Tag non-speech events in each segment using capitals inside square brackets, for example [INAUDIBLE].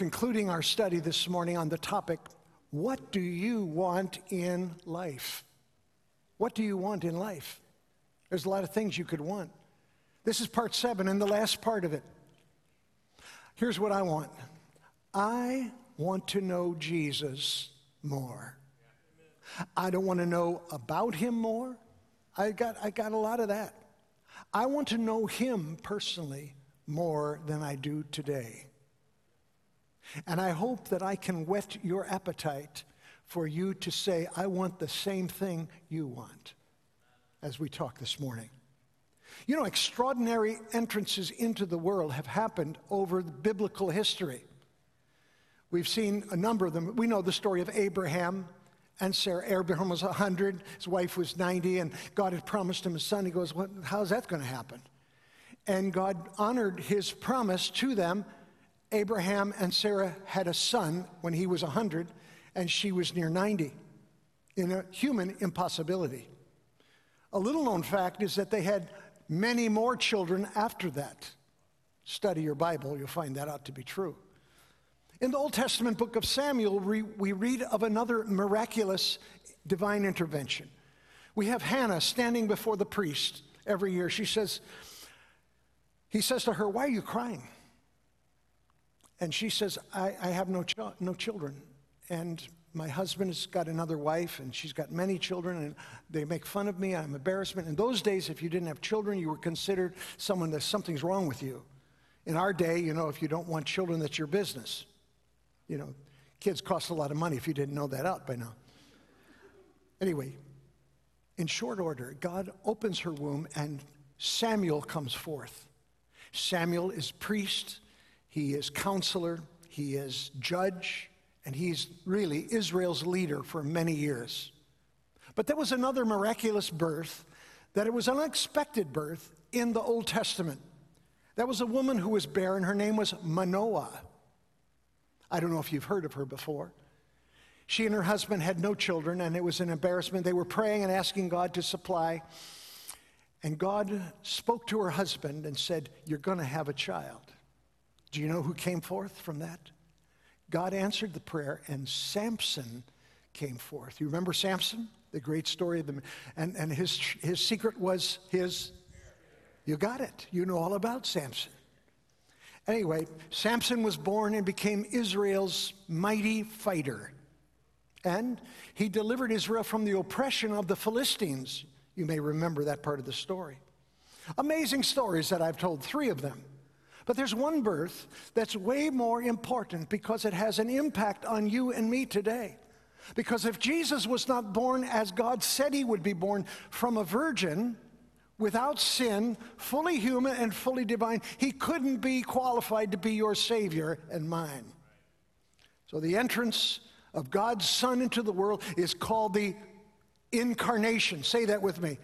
concluding our study this morning on the topic what do you want in life? What do you want in life? There's a lot of things you could want. This is part seven and the last part of it. Here's what I want I want to know Jesus more. I don't want to know about him more. I got, I got a lot of that. I want to know him personally more than I do today. And I hope that I can whet your appetite for you to say, I want the same thing you want as we talk this morning. You know, extraordinary entrances into the world have happened over biblical history. We've seen a number of them. We know the story of Abraham and Sarah. Abraham was 100, his wife was 90, and God had promised him a son. He goes, what, How's that going to happen? And God honored his promise to them Abraham and Sarah had a son when he was 100 and she was near 90 in a human impossibility. A little known fact is that they had many more children after that. Study your Bible, you'll find that out to be true. In the Old Testament book of Samuel, we, read of another miraculous divine intervention. We have Hannah standing before the priest every year. She says, he says to her, Why are you crying? And she says, I, I have no, no children. And my husband has got another wife, and she's got many children, and they make fun of me. I'm embarrassment. In those days, if you didn't have children, you were considered someone that something's wrong with you. In our day, you know, if you don't want children, that's your business. You know, kids cost a lot of money if you didn't know that out by now. Anyway, in short order, God opens her womb, and Samuel comes forth. Samuel is priest he is counselor, he is judge, and he's really Israel's leader for many years. But there was another miraculous birth, that it was an unexpected birth in the Old Testament. That was a woman who was barren. Her name was Manoah. I don't know if you've heard of her before. She and her husband had no children, and it was an embarrassment. They were praying and asking God to supply. And God spoke to her husband and said, You're going to have a child. Do you know who came forth from that? God answered the prayer, and Samson came forth. You remember Samson? The great story of the and, and his his secret was his you got it. You know all about Samson. Anyway, Samson was born and became Israel's mighty fighter. And he delivered Israel from the oppression of the Philistines. You may remember that part of the story. Amazing stories that I've told, three of them. But there's one birth that's way more important because it has an impact on you and me today. Because if Jesus was not born as God said he would be born from a virgin, without sin, fully human and fully divine, he couldn't be qualified to be your Savior and mine. So the entrance of God's Son into the world is called the incarnation. Say that with me.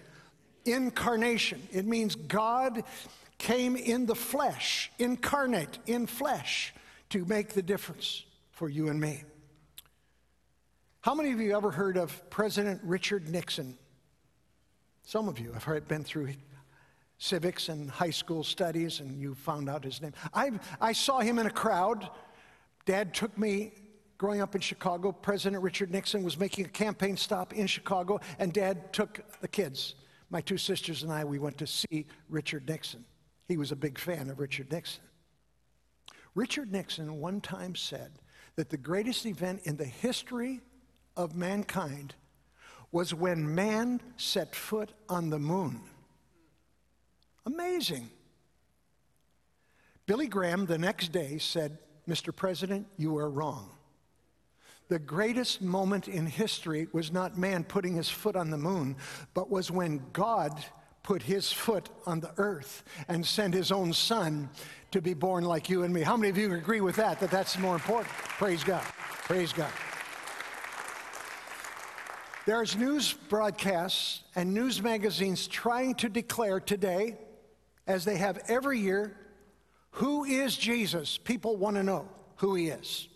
Incarnation. It means God came in the flesh, incarnate in flesh, to make the difference for you and me. How many of you ever heard of President Richard Nixon? Some of you have heard, been through civics and high school studies and you found out his name. I, I saw him in a crowd. Dad took me growing up in Chicago. President Richard Nixon was making a campaign stop in Chicago, and Dad took the kids. My two sisters and I, we went to see Richard Nixon. He was a big fan of Richard Nixon. Richard Nixon one time said that the greatest event in the history of mankind was when man set foot on the moon. Amazing. Billy Graham the next day said, Mr. President, you are wrong. The greatest moment in history was not man putting his foot on the moon, but was when God put his foot on the earth and send his own son to be born like you and me. How many of you agree with that, that that's more important? Praise God. Praise God. There's news broadcasts and news magazines trying to declare today, as they have every year, who is Jesus? People want to know who he is.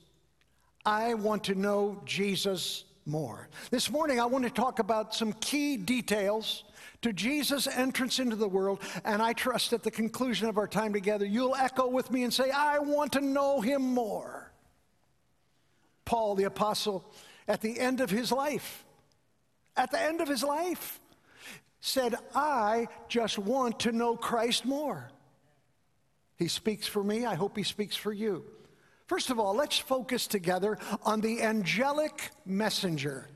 I want to know Jesus more. This morning, I want to talk about some key details to Jesus' entrance into the world. And I trust at the conclusion of our time together, you'll echo with me and say, I want to know him more. Paul the Apostle, at the end of his life, at the end of his life, said, I just want to know Christ more. He speaks for me. I hope he speaks for you. First of all, let's focus together on the angelic messenger.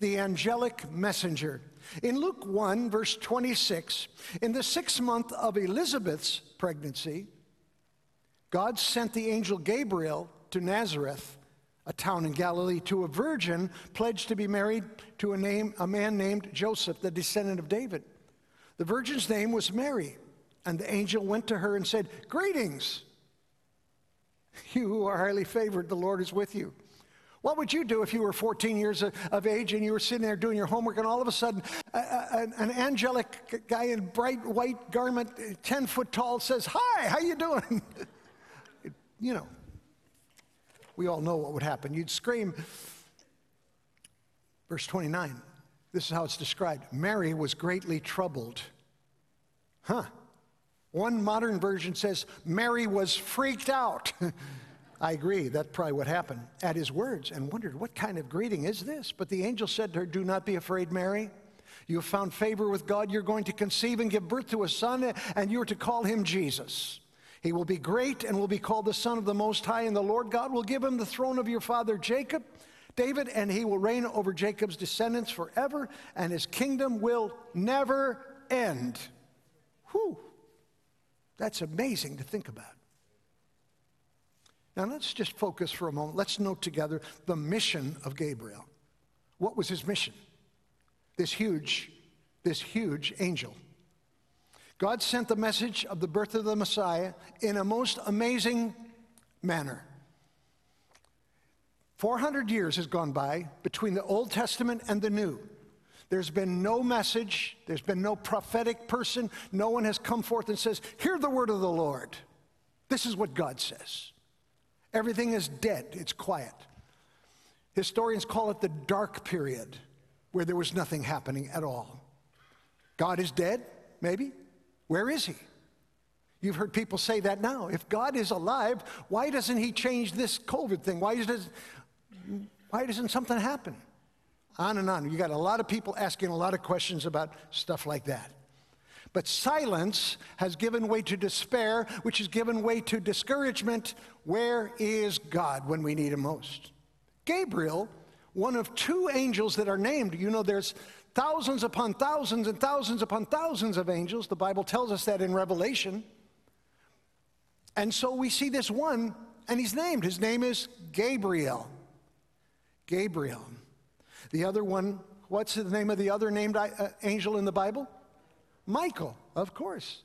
The angelic messenger. In Luke 1, verse 26, in the sixth month of Elizabeth's pregnancy, God sent the angel Gabriel to Nazareth, a town in Galilee, to a virgin pledged to be married to a, name, a man named Joseph, the descendant of David. The virgin's name was Mary, and the angel went to her and said, Greetings, you who are highly favored, the Lord is with you. What would you do if you were 14 years of age and you were sitting there doing your homework and all of a sudden a, a, an angelic guy in bright white garment, uh, 10 foot tall, says, Hi, how you doing? [LAUGHS] you know, we all know what would happen. You'd scream. Verse 29, this is how it's described Mary was greatly troubled. Huh. One modern version says Mary was freaked out. [LAUGHS] I agree, that's probably what happened at his words and wondered, what kind of greeting is this? But the angel said to her, Do not be afraid, Mary. You have found favor with God. You're going to conceive and give birth to a son, and you are to call him Jesus. He will be great and will be called the Son of the Most High, and the Lord God will give him the throne of your father Jacob, David, and he will reign over Jacob's descendants forever, and his kingdom will never end. Whew. That's amazing to think about. Now, let's just focus for a moment. Let's note together the mission of Gabriel. What was his mission? This huge, this huge angel. God sent the message of the birth of the Messiah in a most amazing manner. 400 years has gone by between the Old Testament and the New. There's been no message, there's been no prophetic person, no one has come forth and says, Hear the word of the Lord. This is what God says. Everything is dead, it's quiet. Historians call it the dark period where there was nothing happening at all. God is dead, maybe. Where is he? You've heard people say that now. If God is alive, why doesn't he change this COVID thing? Why, does, why doesn't something happen? On and on. You got a lot of people asking a lot of questions about stuff like that. But silence has given way to despair, which has given way to discouragement. Where is God when we need him most? Gabriel, one of two angels that are named, you know, there's thousands upon thousands and thousands upon thousands of angels. The Bible tells us that in Revelation. And so we see this one, and he's named. His name is Gabriel. Gabriel. The other one, what's the name of the other named uh, angel in the Bible? Michael, of course.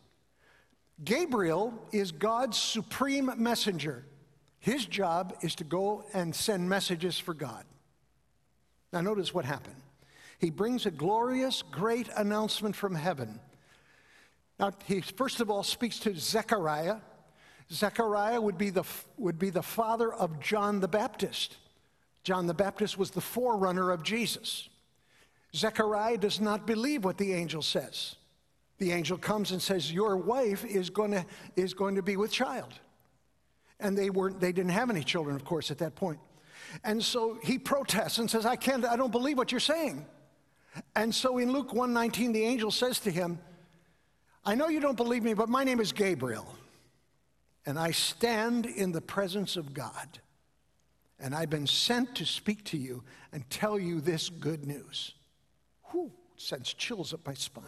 Gabriel is God's supreme messenger. His job is to go and send messages for God. Now, notice what happened. He brings a glorious, great announcement from heaven. Now, he first of all speaks to Zechariah. Zechariah would be the, would be the father of John the Baptist. John the Baptist was the forerunner of Jesus. Zechariah does not believe what the angel says the angel comes and says, Your wife is going to, is going to be with child. And they, weren't, they didn't have any children, of course, at that point. And so he protests and says, I can't, I don't believe what you're saying. And so in Luke 119, the angel says to him, I know you don't believe me, but my name is Gabriel. And I stand in the presence of God. And I've been sent to speak to you and tell you this good news. Whew, sends chills up my spine.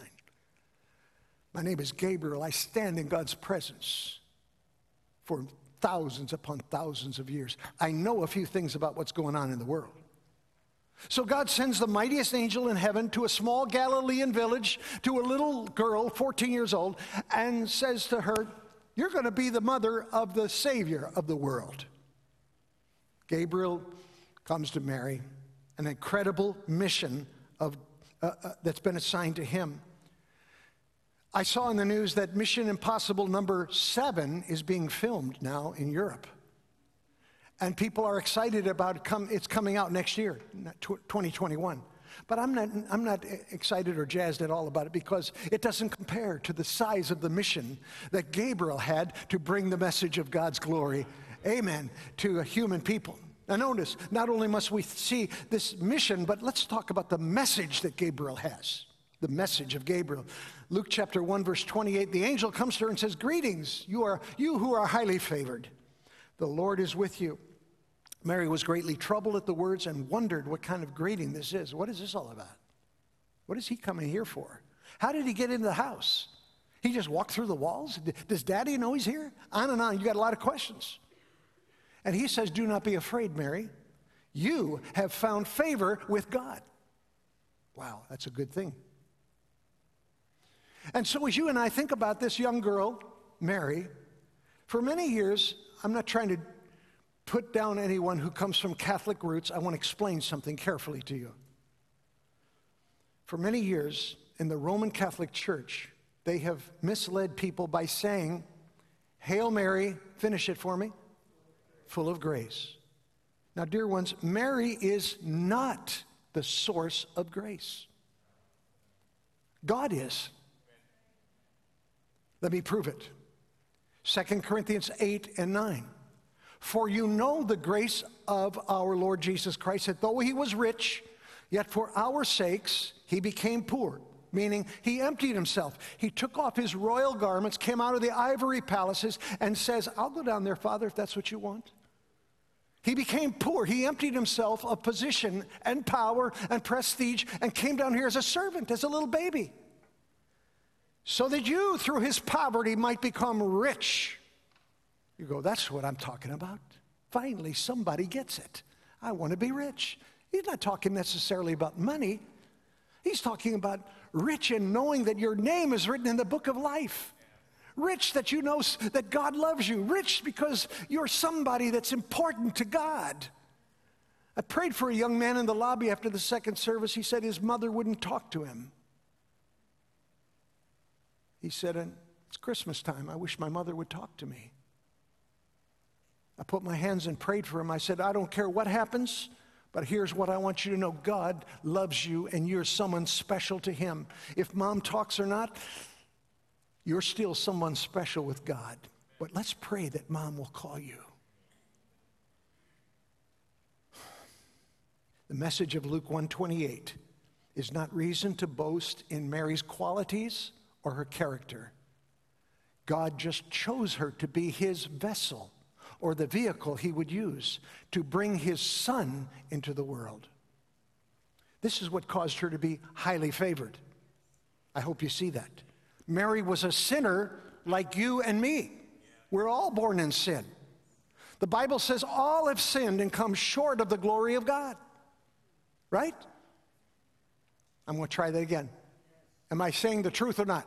My name is Gabriel. I stand in God's presence for thousands upon thousands of years. I know a few things about what's going on in the world. So God sends the mightiest angel in heaven to a small Galilean village, to a little girl, 14 years old, and says to her, You're going to be the mother of the Savior of the world. Gabriel comes to Mary, an incredible mission of, uh, uh, that's been assigned to him. I saw in the news that Mission Impossible number seven is being filmed now in Europe. And people are excited about it. Come, it's coming out next year, 2021. But I'm not, I'm not excited or jazzed at all about it because it doesn't compare to the size of the mission that Gabriel had to bring the message of God's glory, amen, to a human people. Now, notice, not only must we see this mission, but let's talk about the message that Gabriel has. The message of Gabriel. Luke chapter 1, verse 28, the angel comes to her and says, Greetings, you are you who are highly favored. The Lord is with you. Mary was greatly troubled at the words and wondered what kind of greeting this is. What is this all about? What is he coming here for? How did he get into the house? He just walked through the walls? Does daddy know he's here? On and on. You got a lot of questions. And he says, Do not be afraid, Mary. You have found favor with God. Wow, that's a good thing. And so, as you and I think about this young girl, Mary, for many years, I'm not trying to put down anyone who comes from Catholic roots. I want to explain something carefully to you. For many years, in the Roman Catholic Church, they have misled people by saying, Hail Mary, finish it for me, full of grace. Now, dear ones, Mary is not the source of grace. God is. Let me prove it. 2 Corinthians 8 and 9. For you know the grace of our Lord Jesus Christ, that though he was rich, yet for our sakes he became poor meaning he emptied himself. He took off his royal garments, came out of the ivory palaces, and says, I'll go down there, Father, if that's what you want. He became poor. He emptied himself of position and power and prestige and came down here as a servant, as a little baby, so that you, through his poverty, might become rich. You go, that's what I'm talking about. Finally, somebody gets it. I want to be rich. He's not talking necessarily about money. He's talking about rich in knowing that your name is written in the book of life. Rich that you know that God loves you. Rich because you're somebody that's important to God. I prayed for a young man in the lobby after the second service. He said his mother wouldn't talk to him. He said, and It's Christmas time. I wish my mother would talk to me. I put my hands and prayed for him. I said, I don't care what happens. But here's what I want you to know God loves you, and you're someone special to Him. If mom talks or not, you're still someone special with God. But let's pray that mom will call you. The message of Luke 128 is not reason to boast in Mary's qualities or her character. God just chose her to be his vessel or the vehicle he would use to bring his son into the world. This is what caused her to be highly favored. I hope you see that. Mary was a sinner like you and me. We're all born in sin. The Bible says all have sinned and come short of the glory of God. Right? I'm going to try that again. Am I saying the truth or not?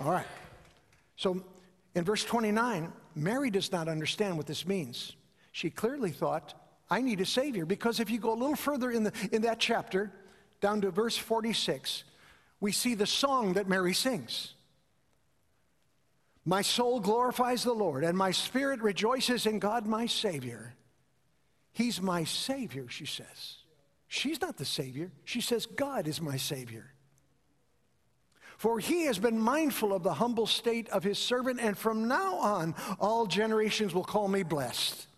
All right. So in verse 29, Mary does not understand what this means. She clearly thought, I need a Savior. Because if you go a little further in, the, in that chapter, down to verse 46, we see the song that Mary sings. My soul glorifies the Lord, and my spirit rejoices in God my Savior. He's my Savior, she says. She's not the Savior. She says, God is my Savior. For he has been mindful of the humble state of his servant, and from now on all generations will call me blessed.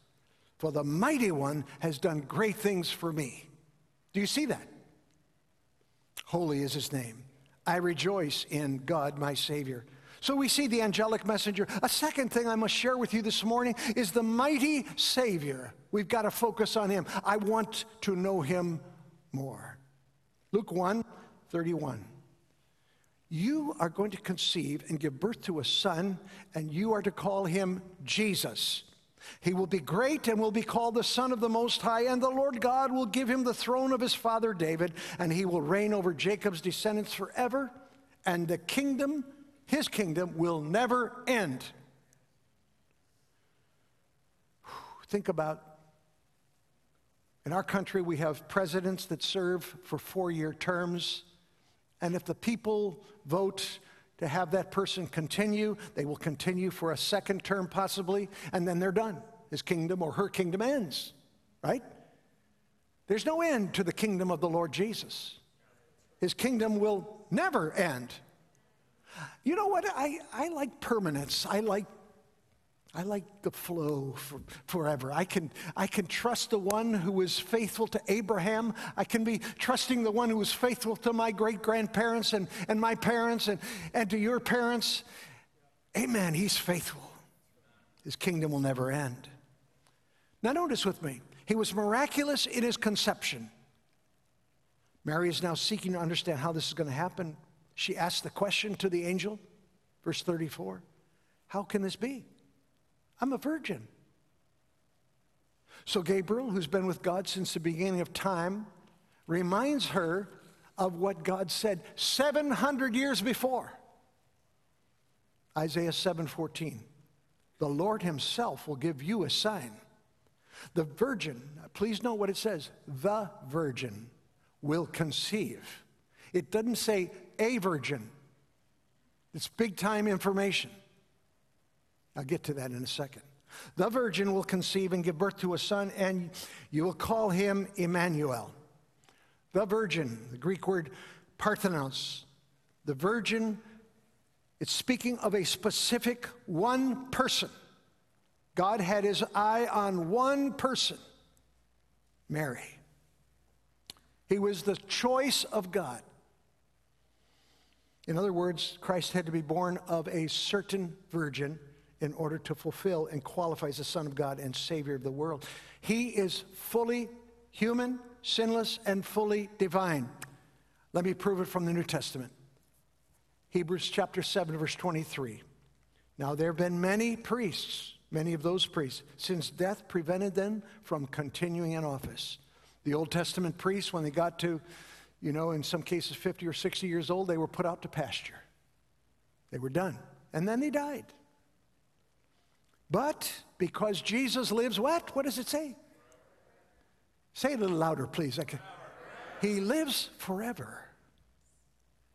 For the mighty one has done great things for me. Do you see that? Holy is his name. I rejoice in God, my Savior. So we see the angelic messenger. A second thing I must share with you this morning is the mighty Savior. We've got to focus on him. I want to know him more. Luke 1 31. You are going to conceive and give birth to a son, and you are to call him Jesus. He will be great and will be called the Son of the Most High, and the Lord God will give him the throne of his father David, and he will reign over Jacob's descendants forever, and the kingdom, his kingdom, will never end. Think about in our country, we have presidents that serve for four year terms. And if the people vote to have that person continue, they will continue for a second term possibly, and then they're done. His kingdom or her kingdom ends, right? There's no end to the kingdom of the Lord Jesus. His kingdom will never end. You know what? I, I like permanence. I like, I like the flow for, forever. I can, I can trust the one who was faithful to Abraham. I can be trusting the one who was faithful to my great grandparents and, and my parents and, and to your parents. Amen. He's faithful. His kingdom will never end. Now, notice with me, he was miraculous in his conception. Mary is now seeking to understand how this is going to happen. She asks the question to the angel, verse 34 How can this be? I'm a virgin. So, Gabriel, who's been with God since the beginning of time, reminds her of what God said 700 years before. Isaiah 7:14. The Lord himself will give you a sign. The virgin, please know what it says, the virgin will conceive. It doesn't say a virgin. It's big time information. I'll get to that in a second. The virgin will conceive and give birth to a son, and you will call him Emmanuel. The virgin, the Greek word parthenos, the virgin, it's speaking of a specific one person. God had his eye on one person, Mary. He was the choice of God. In other words, Christ had to be born of a certain virgin in order to fulfill and qualify as the Son of God and Savior of the world. He is fully human, sinless, and fully divine. Let me prove it from the New Testament. Hebrews chapter 7, verse 23. Now, there have been many priests, many of those priests, since death prevented them from continuing in office. The Old Testament priests, when they got to, you know, in some cases 50 or 60 years old, they were put out to pasture. They were done. And then they died. But because Jesus lives, what? What does it say? Say it a little louder, please. He lives forever.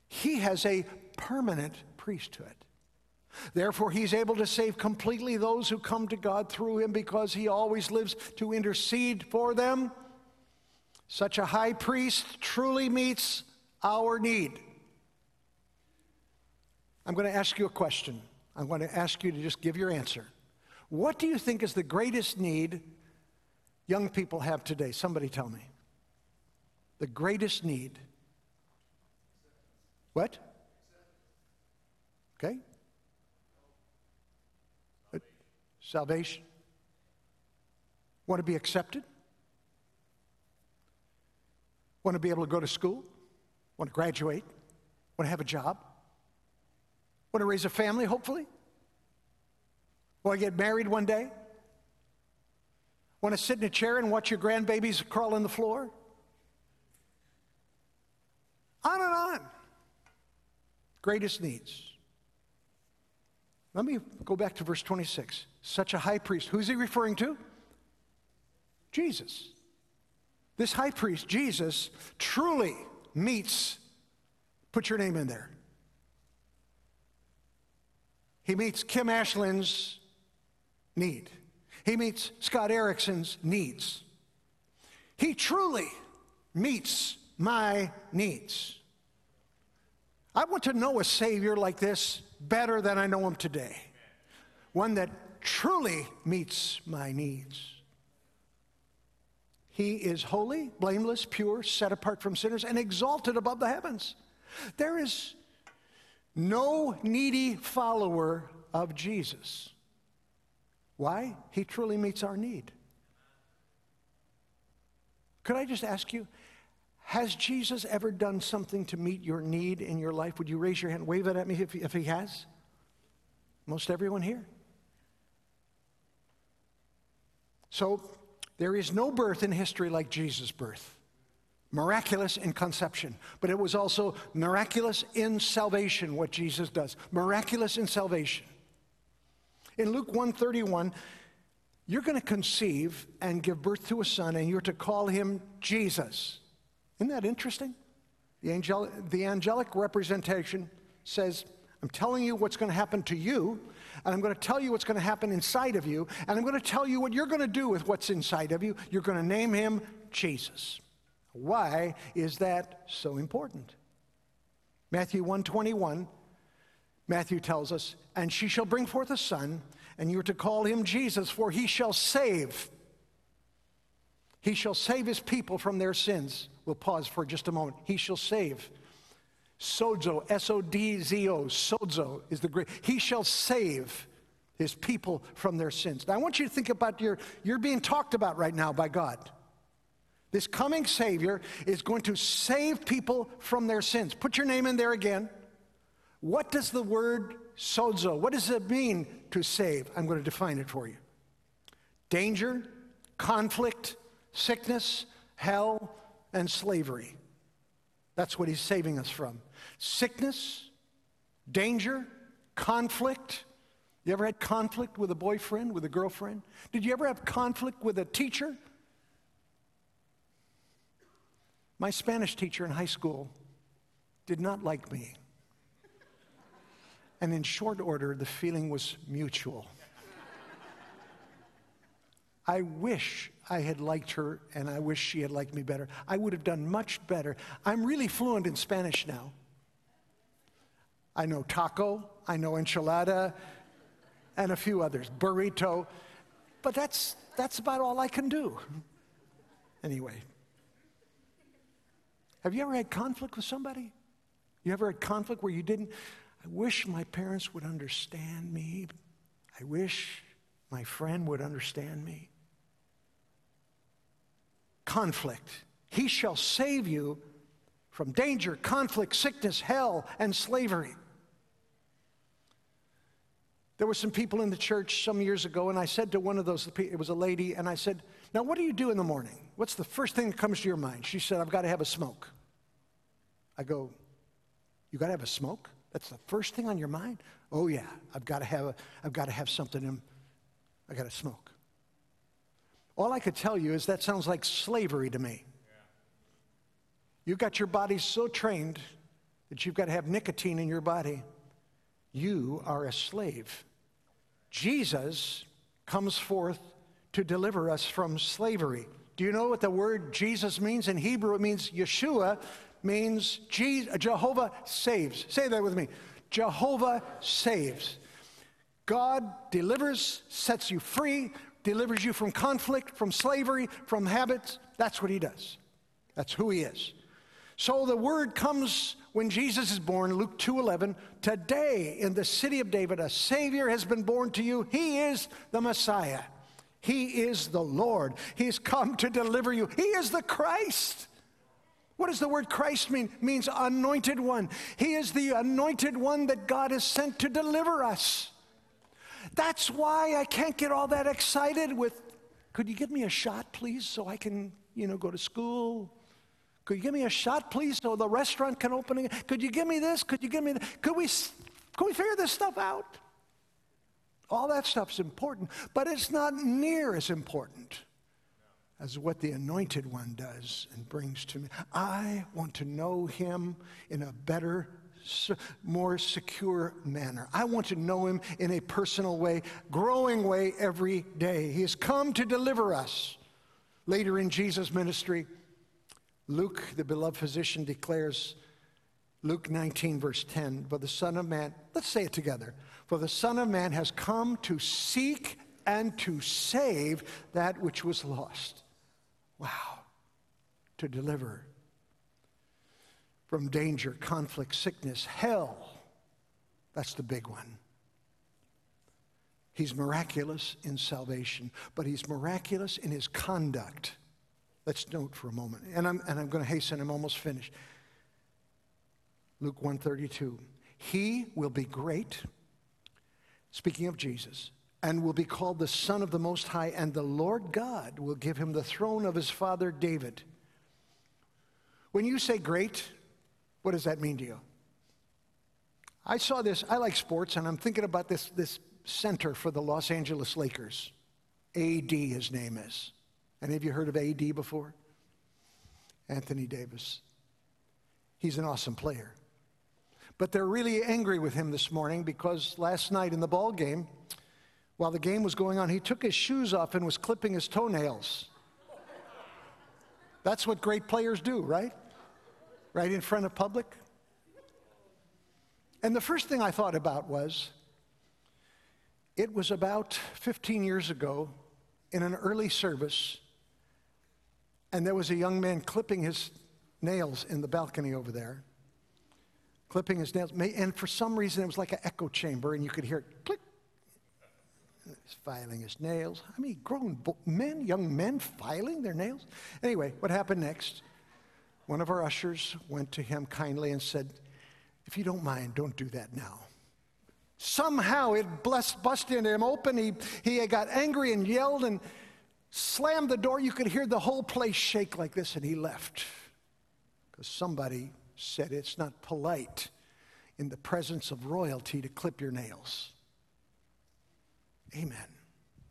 He has a permanent priesthood. Therefore, he's able to save completely those who come to God through him because he always lives to intercede for them. Such a high priest truly meets our need. I'm going to ask you a question. I'm going to ask you to just give your answer. What do you think is the greatest need young people have today? Somebody tell me. The greatest need. What? Okay. Salvation. Want to be accepted? Want to be able to go to school? Want to graduate? Want to have a job? Want to raise a family, hopefully? Want to get married one day? Want to sit in a chair and watch your grandbabies crawl on the floor? On and on. Greatest needs. Let me go back to verse 26. Such a high priest. Who's he referring to? Jesus. This high priest, Jesus, truly meets, put your name in there. He meets Kim Ashland's need. He meets Scott Erickson's needs. He truly meets my needs. I want to know a Savior like this better than I know him today. One that truly meets my needs. He is holy, blameless, pure, set apart from sinners, and exalted above the heavens. There is no needy follower of Jesus. Why? He truly meets our need. Could I just ask you, has Jesus ever done something to meet your need in your life? Would you raise your hand, wave it at me if, if he has? Most everyone here. So, there is no birth in history like Jesus' birth. Miraculous in conception, but it was also miraculous in salvation, what Jesus does. Miraculous in salvation. In Luke 131, you're going to conceive and give birth to a son, and you're to call him Jesus. Isn't that interesting? The angelic, the angelic representation says, I'm telling you what's going to happen to you, and I'm going to tell you what's going to happen inside of you, and I'm going to tell you what you're going to do with what's inside of you. You're going to name him Jesus. Why is that so important? Matthew 121 Matthew tells us, and she shall bring forth a son, and you are to call him Jesus, for he shall save. He shall save his people from their sins. We'll pause for just a moment. He shall save. Sozo, S O D Z O, sozo is the great. He shall save his people from their sins. Now I want you to think about your, you're being talked about right now by God. This coming Savior is going to save people from their sins. Put your name in there again. What does the word sozo, what does it mean to save? I'm going to define it for you. Danger, conflict, sickness, hell, and slavery. That's what he's saving us from. Sickness, danger, conflict. You ever had conflict with a boyfriend, with a girlfriend? Did you ever have conflict with a teacher? My Spanish teacher in high school did not like me. And in short order, the feeling was mutual. I wish I had liked her and I wish she had liked me better. I would have done much better. I'm really fluent in Spanish now. I know taco, I know enchilada, and a few others, burrito, but that's, that's about all I can do. Anyway, have you ever had conflict with somebody? You ever had conflict where you didn't? I wish my parents would understand me. I wish my friend would understand me. Conflict. He shall save you from danger, conflict, sickness, hell, and slavery. There were some people in the church some years ago, and I said to one of those, it was a lady, and I said, Now, what do you do in the morning? What's the first thing that comes to your mind? She said, I've got to have a smoke. I go, You got to have a smoke? That's the first thing on your mind? Oh, yeah, I've got to have, a, I've got to have something in, I got to smoke. All I could tell you is that sounds like slavery to me. You've got your body so trained that you've got to have nicotine in your body. You are a slave. Jesus comes forth to deliver us from slavery. Do you know what the word Jesus means? In Hebrew, it means Yeshua, means Jehovah saves. Say that with me. Jehovah saves. God delivers, sets you free, delivers you from conflict, from slavery, from habits. That's what he does. That's who he is. So the word comes when Jesus is born, Luke 2:11, today in the city of David a savior has been born to you. He is the Messiah. He is the Lord. He's come to deliver you. He is the Christ. What does the word Christ mean? It means anointed one. He is the anointed one that God has sent to deliver us. That's why I can't get all that excited with, could you give me a shot, please, so I can, you know, go to school? Could you give me a shot, please, so the restaurant can open again? Could you give me this? Could you give me that? Could we, could we figure this stuff out? All that stuff's important, but it's not near as important as what the anointed one does and brings to me. I want to know him in a better, more secure manner. I want to know him in a personal way, growing way every day. He has come to deliver us. Later in Jesus' ministry, Luke, the beloved physician, declares, Luke 19, verse 10, for the Son of Man, let's say it together. For the Son of Man has come to seek and to save that which was lost. Wow. To deliver from danger, conflict, sickness, hell. That's the big one. He's miraculous in salvation, but he's miraculous in his conduct. Let's note for a moment. And I'm, and I'm going to hasten, I'm almost finished. Luke 132. He will be great, speaking of Jesus, and will be called the Son of the Most High, and the Lord God will give him the throne of his father David. When you say great, what does that mean to you? I saw this, I like sports, and I'm thinking about this, this center for the Los Angeles Lakers. AD, his name is. Any of you heard of AD before? Anthony Davis. He's an awesome player. But they're really angry with him this morning because last night in the ball game, while the game was going on, he took his shoes off and was clipping his toenails. That's what great players do, right? Right in front of public. And the first thing I thought about was it was about 15 years ago in an early service, and there was a young man clipping his nails in the balcony over there, clipping his nails. And for some reason, it was like an echo chamber, and you could hear it click. He's filing his nails. I mean, grown men, young men filing their nails. Anyway, what happened next? One of our ushers went to him kindly and said, If you don't mind, don't do that now. Somehow it blessed, busted him open. He, he got angry and yelled and slammed the door. You could hear the whole place shake like this, and he left. Because somebody said it's not polite in the presence of royalty to clip your nails. Amen.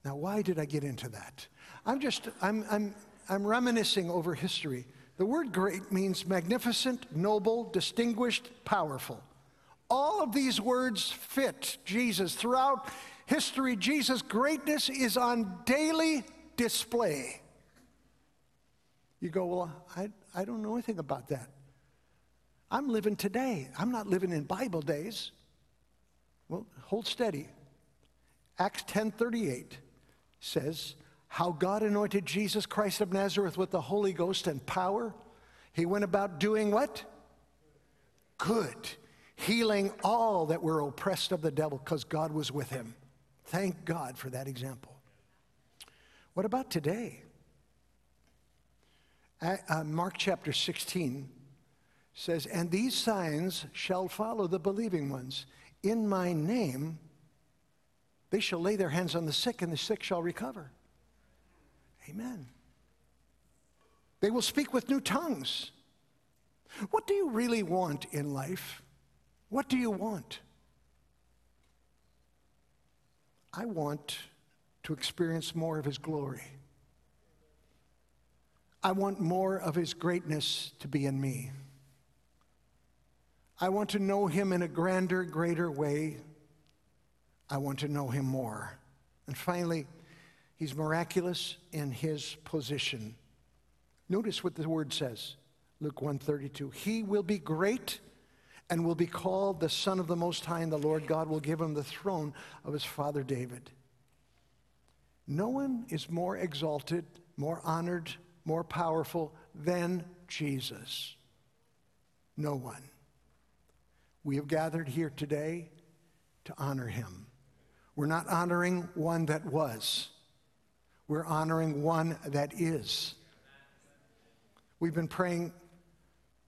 Now, why did I get into that? I'm just, I'm, I'm, I'm reminiscing over history. The word great means magnificent, noble, distinguished, powerful. All of these words fit Jesus. Throughout history, Jesus' greatness is on daily display. You go, well, I, I don't know anything about that. I'm living today. I'm not living in Bible days. Well, hold steady. Acts 10:38 says, "How God anointed Jesus Christ of Nazareth with the Holy Ghost and power. He went about doing what? Good healing all that were oppressed of the devil because God was with him. Thank God for that example. What about today? Uh, Mark chapter 16 says, And these signs shall follow the believing ones. In my name, they shall lay their hands on the sick, and the sick shall recover. Amen. They will speak with new tongues. What do you really want in life? What do you want? I want to experience more of His glory. I want more of His greatness to be in me. I want to know Him in a grander, greater way. I want to know Him more. And finally, He's miraculous in His position. Notice what the word says Luke 132. He will be great and will be called the Son of the Most High, and the Lord God will give him the throne of his father David. No one is more exalted, more honored, more powerful than Jesus. No one. We have gathered here today to honor him. We're not honoring one that was, we're honoring one that is. We've been praying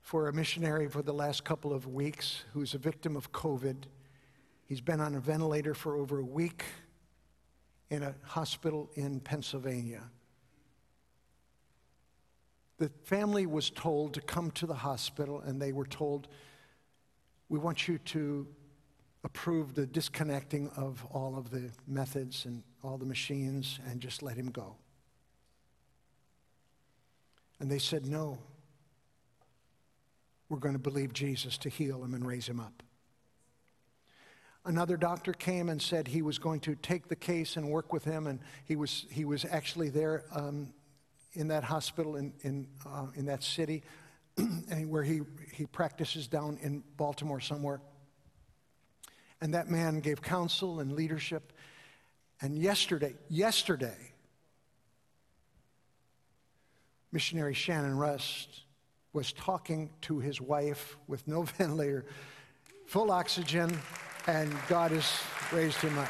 for a missionary for the last couple of weeks who's a victim of COVID. He's been on a ventilator for over a week in a hospital in Pennsylvania. The family was told to come to the hospital, and they were told, We want you to approve the disconnecting of all of the methods and all the machines and just let him go. And they said, No, we're going to believe Jesus to heal him and raise him up. Another doctor came and said he was going to take the case and work with him, and he was, he was actually there um, in that hospital in, in, uh, in that city [CLEARS THROAT] where he, he practices down in Baltimore somewhere. And that man gave counsel and leadership. And yesterday, yesterday, missionary Shannon Rust was talking to his wife with no [LAUGHS] ventilator, full oxygen, and God has raised him up.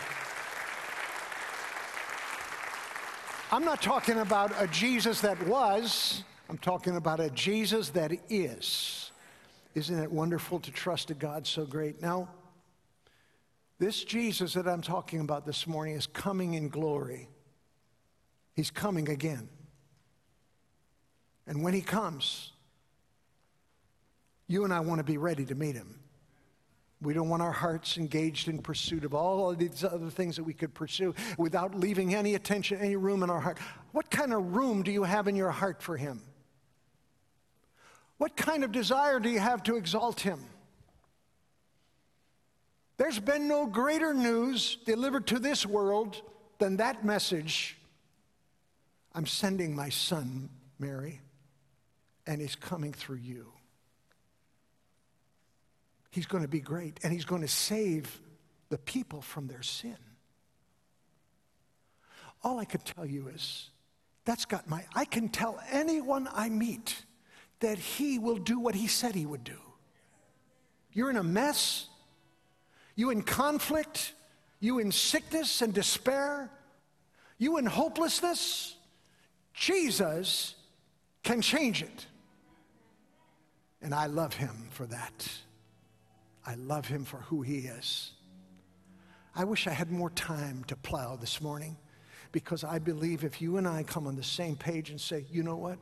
I'm not talking about a Jesus that was, I'm talking about a Jesus that is. Isn't it wonderful to trust a God so great? Now, this Jesus that I'm talking about this morning is coming in glory. He's coming again. And when he comes, you and I want to be ready to meet him. We don't want our hearts engaged in pursuit of all of these other things that we could pursue without leaving any attention, any room in our heart. What kind of room do you have in your heart for him? What kind of desire do you have to exalt him? There's been no greater news delivered to this world than that message. I'm sending my son, Mary, and he's coming through you. He's going to be great, and He's going to save the people from their sin. All I could tell you is that's got my, I can tell anyone I meet that He will do what He said He would do. You're in a mess, you in conflict, you in sickness and despair, you in hopelessness. Jesus can change it. And I love him for that. I love him for who he is. I wish I had more time to plow this morning because I believe if you and I come on the same page and say, you know what?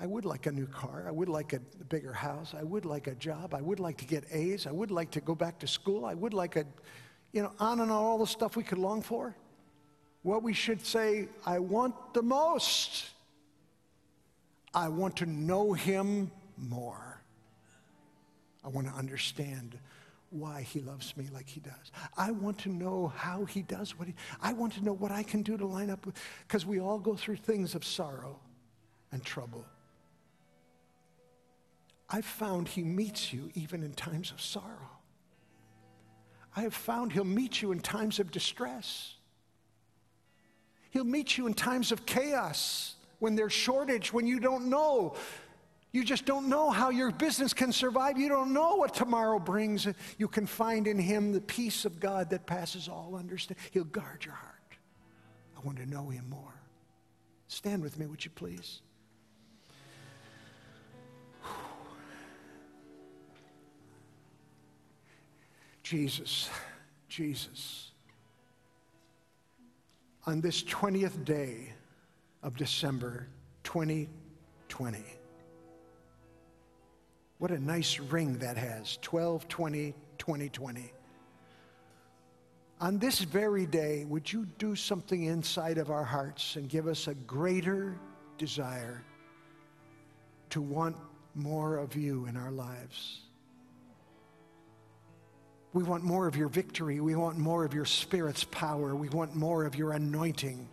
I would like a new car. I would like a bigger house. I would like a job. I would like to get A's. I would like to go back to school. I would like a, you know, on and on, all the stuff we could long for. What we should say, I want the most. I want to know him more. I want to understand why he loves me like he does. I want to know how he does what he, I want to know what I can do to line up with, because we all go through things of sorrow and trouble. I've found he meets you even in times of sorrow. I have found he'll meet you in times of distress. He'll meet you in times of chaos, when there's shortage, when you don't know. You just don't know how your business can survive. You don't know what tomorrow brings. You can find in him the peace of God that passes all understanding. He'll guard your heart. I want to know him more. Stand with me, would you please? Jesus, Jesus. On this 20th day of December 2020. What a nice ring that has 12 20 2020. On this very day, would you do something inside of our hearts and give us a greater desire to want more of you in our lives? We want more of your victory. We want more of your Spirit's power. We want more of your anointing.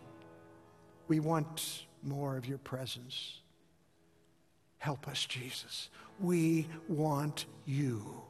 We want more of your presence. Help us, Jesus. We want you.